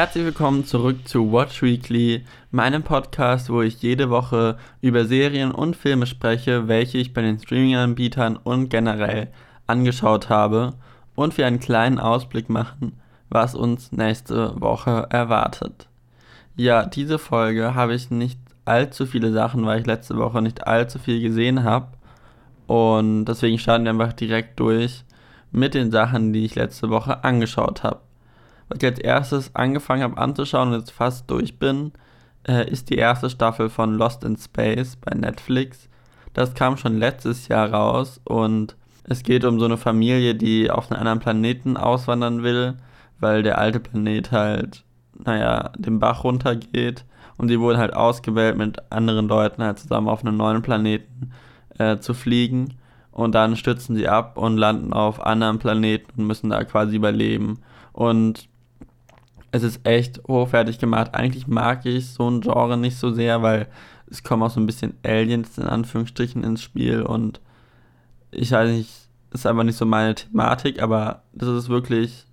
Herzlich willkommen zurück zu Watch Weekly, meinem Podcast, wo ich jede Woche über Serien und Filme spreche, welche ich bei den Streaming-Anbietern und generell angeschaut habe und wir einen kleinen Ausblick machen, was uns nächste Woche erwartet. Ja, diese Folge habe ich nicht allzu viele Sachen, weil ich letzte Woche nicht allzu viel gesehen habe und deswegen starten wir einfach direkt durch mit den Sachen, die ich letzte Woche angeschaut habe was ich als erstes angefangen habe anzuschauen und jetzt fast durch bin, äh, ist die erste Staffel von Lost in Space bei Netflix. Das kam schon letztes Jahr raus und es geht um so eine Familie, die auf einen anderen Planeten auswandern will, weil der alte Planet halt, naja, den Bach runtergeht und die wurden halt ausgewählt, mit anderen Leuten halt zusammen auf einen neuen Planeten äh, zu fliegen und dann stürzen sie ab und landen auf anderen Planeten und müssen da quasi überleben. Und es ist echt hochwertig gemacht. Eigentlich mag ich so ein Genre nicht so sehr, weil es kommen auch so ein bisschen Aliens in Anführungsstrichen ins Spiel und ich weiß nicht, ist einfach nicht so meine Thematik, aber das ist wirklich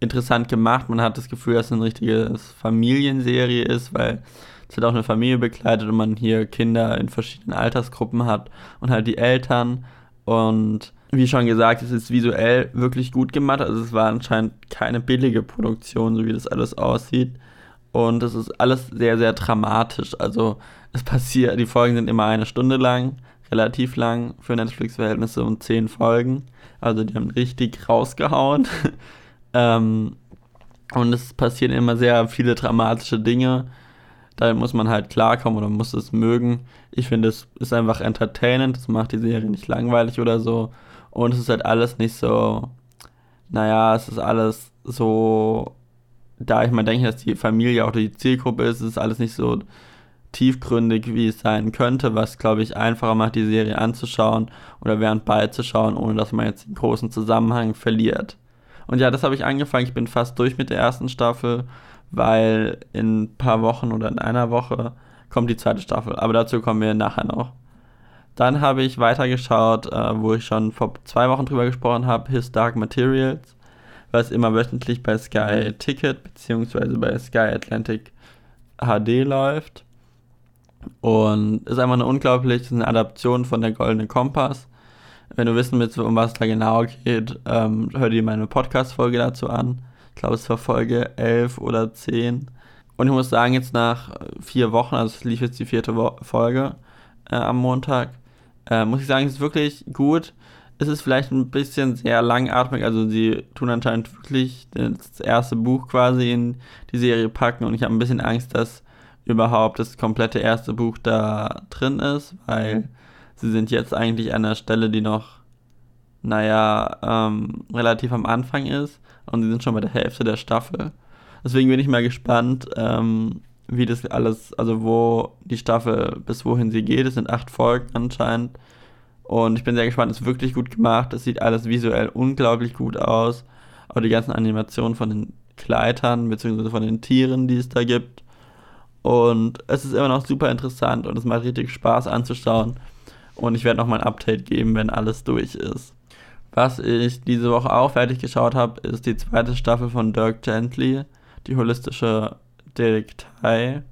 interessant gemacht. Man hat das Gefühl, dass es eine richtige Familienserie ist, weil es wird auch eine Familie begleitet und man hier Kinder in verschiedenen Altersgruppen hat und halt die Eltern und wie schon gesagt, es ist visuell wirklich gut gemacht. Also es war anscheinend keine billige Produktion, so wie das alles aussieht. Und es ist alles sehr, sehr dramatisch. Also es passiert, die Folgen sind immer eine Stunde lang, relativ lang für Netflix-Verhältnisse und zehn Folgen. Also die haben richtig rausgehauen. ähm, und es passieren immer sehr viele dramatische Dinge. Da muss man halt klarkommen oder muss es mögen. Ich finde, es ist einfach entertainend. Es macht die Serie nicht langweilig oder so. Und es ist halt alles nicht so, naja, es ist alles so, da ich mal denke, dass die Familie auch die Zielgruppe ist, ist alles nicht so tiefgründig, wie es sein könnte, was, glaube ich, einfacher macht, die Serie anzuschauen oder während beizuschauen, ohne dass man jetzt den großen Zusammenhang verliert. Und ja, das habe ich angefangen. Ich bin fast durch mit der ersten Staffel, weil in ein paar Wochen oder in einer Woche kommt die zweite Staffel. Aber dazu kommen wir nachher noch. Dann habe ich weitergeschaut, äh, wo ich schon vor zwei Wochen drüber gesprochen habe, His Dark Materials, was immer wöchentlich bei Sky Ticket bzw. bei Sky Atlantic HD läuft. Und ist einfach eine unglaublich eine Adaption von der Goldene Kompass. Wenn du wissen willst, um was da genau geht, ähm, hör dir meine Podcast-Folge dazu an. Ich glaube, es war Folge 11 oder 10. Und ich muss sagen, jetzt nach vier Wochen, also es lief jetzt die vierte Wo Folge äh, am Montag, äh, muss ich sagen, es ist wirklich gut. Es ist vielleicht ein bisschen sehr langatmig, also sie tun anscheinend wirklich das erste Buch quasi in die Serie packen und ich habe ein bisschen Angst, dass überhaupt das komplette erste Buch da drin ist, weil sie sind jetzt eigentlich an einer Stelle, die noch, naja, ähm, relativ am Anfang ist und sie sind schon bei der Hälfte der Staffel. Deswegen bin ich mal gespannt, ähm, wie das alles, also wo die Staffel, bis wohin sie geht. Es sind acht Folgen anscheinend. Und ich bin sehr gespannt, es ist wirklich gut gemacht. Es sieht alles visuell unglaublich gut aus. Auch die ganzen Animationen von den Kleidern, beziehungsweise von den Tieren, die es da gibt. Und es ist immer noch super interessant und es macht richtig Spaß anzuschauen. Und ich werde nochmal ein Update geben, wenn alles durch ist. Was ich diese Woche auch fertig geschaut habe, ist die zweite Staffel von Dirk Gently, die holistische Detektei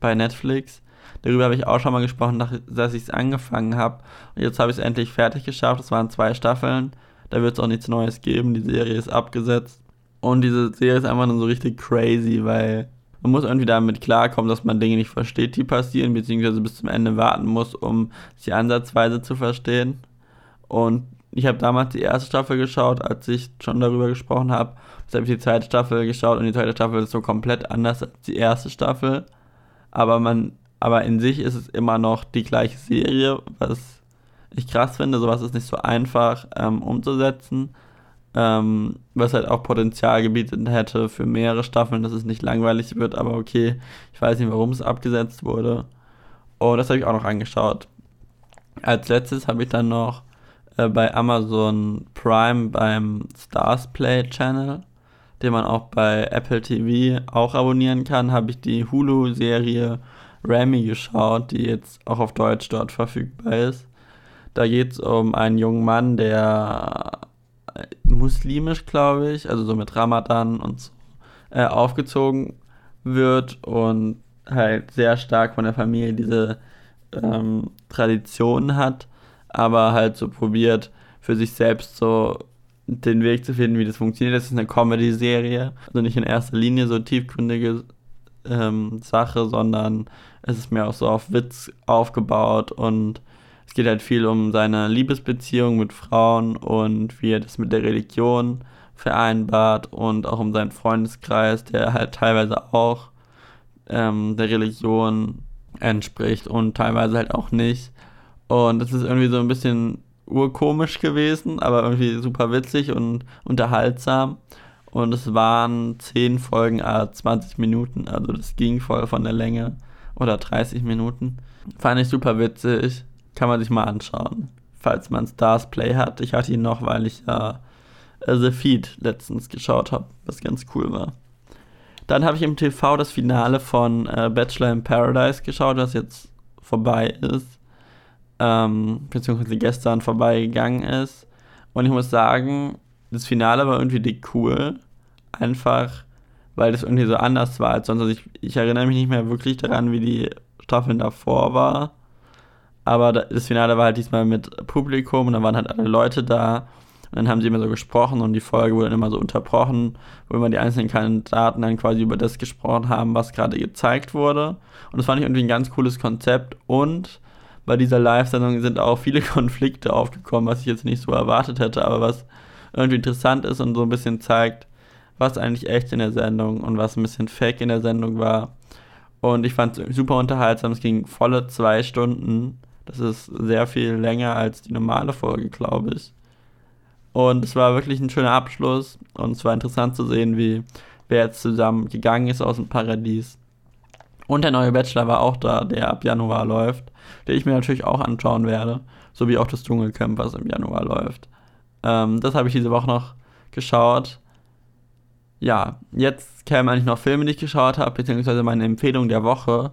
bei Netflix. Darüber habe ich auch schon mal gesprochen, dass ich es angefangen habe. Und jetzt habe ich es endlich fertig geschafft. Es waren zwei Staffeln. Da wird es auch nichts Neues geben. Die Serie ist abgesetzt. Und diese Serie ist einfach nur so richtig crazy, weil man muss irgendwie damit klarkommen, dass man Dinge nicht versteht, die passieren, beziehungsweise bis zum Ende warten muss, um sie ansatzweise zu verstehen. Und ich habe damals die erste Staffel geschaut, als ich schon darüber gesprochen habe. Jetzt habe ich die zweite Staffel geschaut und die zweite Staffel ist so komplett anders als die erste Staffel. Aber man, aber in sich ist es immer noch die gleiche Serie, was ich krass finde. Sowas ist nicht so einfach ähm, umzusetzen. Ähm, was halt auch Potenzial gebietet hätte für mehrere Staffeln, dass es nicht langweilig wird, aber okay, ich weiß nicht, warum es abgesetzt wurde. Und das habe ich auch noch angeschaut. Als letztes habe ich dann noch äh, bei Amazon Prime beim Stars Play Channel, den man auch bei Apple TV auch abonnieren kann, habe ich die Hulu-Serie Remy geschaut, die jetzt auch auf Deutsch dort verfügbar ist. Da geht es um einen jungen Mann, der muslimisch, glaube ich, also so mit Ramadan und so äh, aufgezogen wird und halt sehr stark von der Familie diese ähm, Tradition hat, aber halt so probiert für sich selbst so den Weg zu finden, wie das funktioniert. Das ist eine Comedy-Serie, also nicht in erster Linie so tiefgründige ähm, Sache, sondern es ist mehr auch so auf Witz aufgebaut und es geht halt viel um seine Liebesbeziehung mit Frauen und wie er das mit der Religion vereinbart und auch um seinen Freundeskreis, der halt teilweise auch ähm, der Religion entspricht und teilweise halt auch nicht. Und es ist irgendwie so ein bisschen urkomisch gewesen, aber irgendwie super witzig und unterhaltsam. Und es waren 10 Folgen, ah, 20 Minuten, also das ging voll von der Länge. Oder 30 Minuten. Fand ich super witzig. Kann man sich mal anschauen. Falls man Stars Play hat. Ich hatte ihn noch, weil ich ja äh, The Feed letztens geschaut habe, was ganz cool war. Dann habe ich im TV das Finale von äh, Bachelor in Paradise geschaut, was jetzt vorbei ist. Ähm, beziehungsweise gestern vorbeigegangen ist. Und ich muss sagen, das Finale war irgendwie dick cool. Einfach, weil das irgendwie so anders war als sonst. Also ich, ich erinnere mich nicht mehr wirklich daran, wie die Staffeln davor war. Aber das Finale war halt diesmal mit Publikum und dann waren halt alle Leute da. Und dann haben sie immer so gesprochen und die Folge wurde dann immer so unterbrochen, wo immer die einzelnen Kandidaten dann quasi über das gesprochen haben, was gerade gezeigt wurde. Und das fand ich irgendwie ein ganz cooles Konzept. Und bei dieser Live-Sendung sind auch viele Konflikte aufgekommen, was ich jetzt nicht so erwartet hätte, aber was irgendwie interessant ist und so ein bisschen zeigt, was eigentlich echt in der Sendung und was ein bisschen fake in der Sendung war. Und ich fand es super unterhaltsam. Es ging volle zwei Stunden. Das ist sehr viel länger als die normale Folge, glaube ich. Und es war wirklich ein schöner Abschluss und es war interessant zu sehen, wie wer jetzt zusammen gegangen ist aus dem Paradies. Und der neue Bachelor war auch da, der ab Januar läuft, den ich mir natürlich auch anschauen werde, so wie auch das Dschungelcamp, was im Januar läuft. Ähm, das habe ich diese Woche noch geschaut. Ja, jetzt kämen eigentlich noch Filme, die ich geschaut habe, beziehungsweise meine Empfehlung der Woche.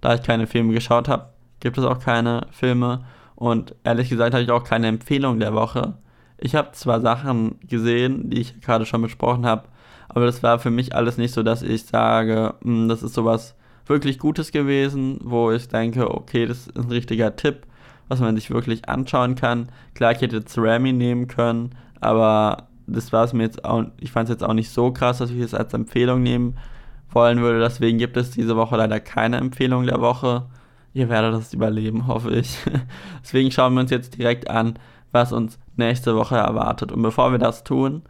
Da ich keine Filme geschaut habe, gibt es auch keine Filme. Und ehrlich gesagt habe ich auch keine Empfehlung der Woche. Ich habe zwar Sachen gesehen, die ich gerade schon besprochen habe, aber das war für mich alles nicht so, dass ich sage, hm, das ist sowas wirklich Gutes gewesen, wo ich denke, okay, das ist ein richtiger Tipp was man sich wirklich anschauen kann. Klar, ich hätte jetzt Rami nehmen können, aber das war es mir jetzt auch, ich fand es jetzt auch nicht so krass, dass ich es als Empfehlung nehmen wollen würde. Deswegen gibt es diese Woche leider keine Empfehlung der Woche. Ihr werdet das überleben, hoffe ich. Deswegen schauen wir uns jetzt direkt an, was uns nächste Woche erwartet. Und bevor wir das tun,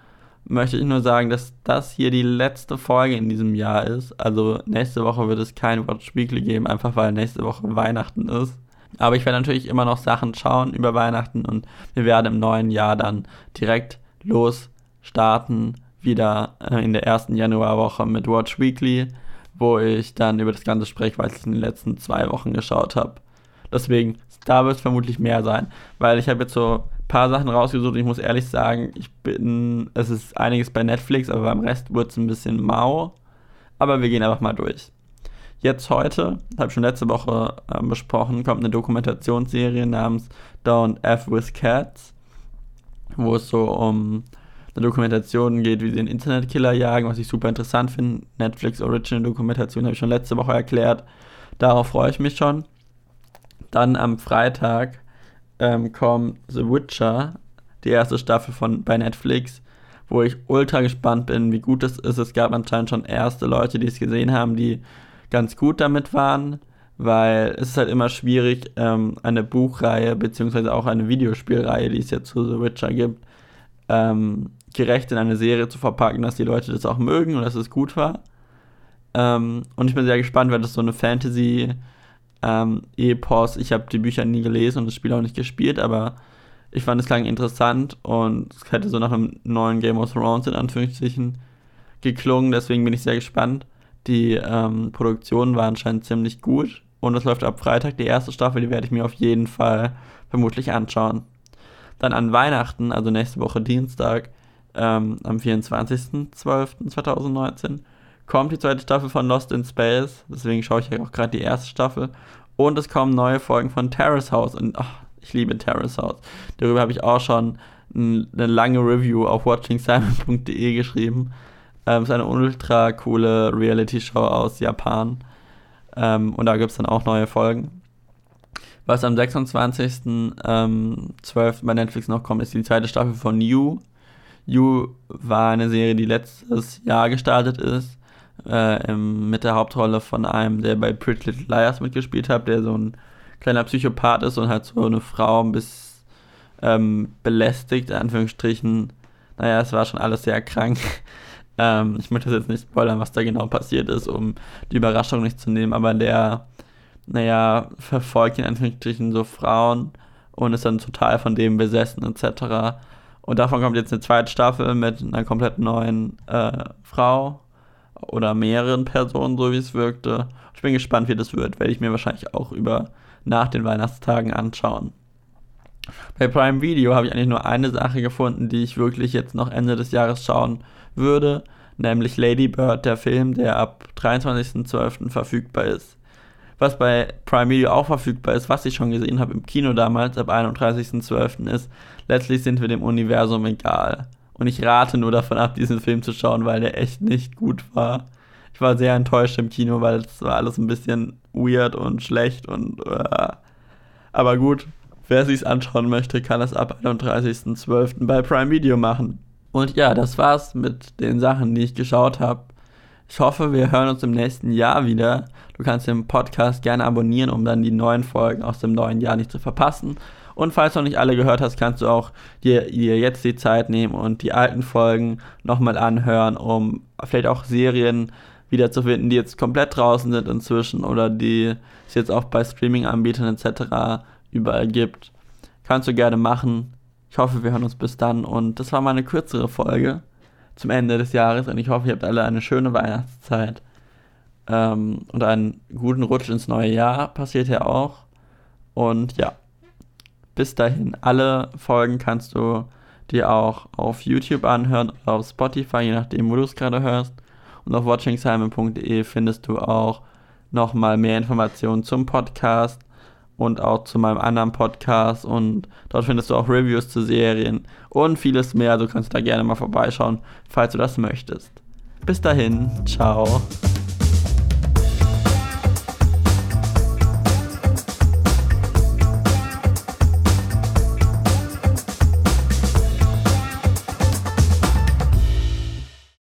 möchte ich nur sagen, dass das hier die letzte Folge in diesem Jahr ist. Also nächste Woche wird es kein Watch Weekly geben, einfach weil nächste Woche Weihnachten ist. Aber ich werde natürlich immer noch Sachen schauen über Weihnachten und wir werden im neuen Jahr dann direkt los starten, wieder äh, in der ersten Januarwoche mit Watch Weekly, wo ich dann über das Ganze spreche, weil ich es in den letzten zwei Wochen geschaut habe. Deswegen, da wird es vermutlich mehr sein, weil ich habe jetzt so paar Sachen rausgesucht und ich muss ehrlich sagen, ich bin, es ist einiges bei Netflix, aber beim Rest wird es ein bisschen mau. Aber wir gehen einfach mal durch. Jetzt heute, habe ich schon letzte Woche äh, besprochen, kommt eine Dokumentationsserie namens Don't F with Cats, wo es so um eine Dokumentation geht, wie sie den Internetkiller jagen, was ich super interessant finde. Netflix Original Dokumentation habe ich schon letzte Woche erklärt. Darauf freue ich mich schon. Dann am Freitag ähm, kommt The Witcher, die erste Staffel von bei Netflix, wo ich ultra gespannt bin, wie gut es ist. Es gab anscheinend schon erste Leute, die es gesehen haben, die ganz gut damit waren, weil es ist halt immer schwierig, ähm, eine Buchreihe beziehungsweise auch eine Videospielreihe, die es jetzt zu The Witcher gibt, ähm, gerecht in eine Serie zu verpacken, dass die Leute das auch mögen und dass es gut war. Ähm, und ich bin sehr gespannt, weil das so eine Fantasy ähm, Epos. Ich habe die Bücher nie gelesen und das Spiel auch nicht gespielt, aber ich fand es klang interessant und es hätte so nach einem neuen Game of Thrones in Anführungsstrichen geklungen. Deswegen bin ich sehr gespannt. Die ähm, Produktion war anscheinend ziemlich gut und es läuft ab Freitag die erste Staffel, die werde ich mir auf jeden Fall vermutlich anschauen. Dann an Weihnachten, also nächste Woche Dienstag, ähm, am 24.12.2019, kommt die zweite Staffel von Lost in Space. Deswegen schaue ich ja auch gerade die erste Staffel. Und es kommen neue Folgen von Terrace House. Und ach, ich liebe Terrace House. Darüber habe ich auch schon eine lange Review auf watchingsimon.de geschrieben. Ähm, ist eine ultra coole Reality-Show aus Japan. Ähm, und da gibt es dann auch neue Folgen. Was am 26.12. Ähm, bei Netflix noch kommt, ist die zweite Staffel von You. You war eine Serie, die letztes Jahr gestartet ist. Äh, mit der Hauptrolle von einem, der bei Pretty Little Liars mitgespielt hat, der so ein kleiner Psychopath ist und halt so eine Frau ein bisschen ähm, belästigt, in Anführungsstrichen. Naja, es war schon alles sehr krank. ähm, ich möchte jetzt nicht spoilern, was da genau passiert ist, um die Überraschung nicht zu nehmen, aber der, naja, verfolgt in Anführungsstrichen so Frauen und ist dann total von dem besessen, etc. Und davon kommt jetzt eine zweite Staffel mit einer komplett neuen äh, Frau oder mehreren Personen, so wie es wirkte. Ich bin gespannt, wie das wird. Werde ich mir wahrscheinlich auch über nach den Weihnachtstagen anschauen. Bei Prime Video habe ich eigentlich nur eine Sache gefunden, die ich wirklich jetzt noch Ende des Jahres schauen würde, nämlich Lady Bird, der Film, der ab 23.12. verfügbar ist. Was bei Prime Video auch verfügbar ist, was ich schon gesehen habe im Kino damals, ab 31.12. ist, letztlich sind wir dem Universum egal. Und ich rate nur davon ab, diesen Film zu schauen, weil der echt nicht gut war. Ich war sehr enttäuscht im Kino, weil es war alles ein bisschen weird und schlecht und. Uh. Aber gut, Wer sich's anschauen möchte, kann es ab 31.12. bei Prime Video machen. Und ja, das war's mit den Sachen, die ich geschaut habe. Ich hoffe, wir hören uns im nächsten Jahr wieder. Du kannst den Podcast gerne abonnieren, um dann die neuen Folgen aus dem neuen Jahr nicht zu verpassen. Und falls du noch nicht alle gehört hast, kannst du auch dir, dir jetzt die Zeit nehmen und die alten Folgen nochmal anhören, um vielleicht auch Serien wiederzufinden, die jetzt komplett draußen sind inzwischen oder die es jetzt auch bei Streaming-Anbietern etc überall gibt. Kannst du gerne machen. Ich hoffe, wir hören uns bis dann. Und das war mal eine kürzere Folge zum Ende des Jahres. Und ich hoffe, ihr habt alle eine schöne Weihnachtszeit. Ähm, und einen guten Rutsch ins neue Jahr passiert ja auch. Und ja, bis dahin. Alle Folgen kannst du dir auch auf YouTube anhören oder auf Spotify, je nachdem, wo du es gerade hörst. Und auf watchingsimon.de findest du auch nochmal mehr Informationen zum Podcast und auch zu meinem anderen Podcast und dort findest du auch Reviews zu Serien und vieles mehr. Du kannst da gerne mal vorbeischauen, falls du das möchtest. Bis dahin, ciao.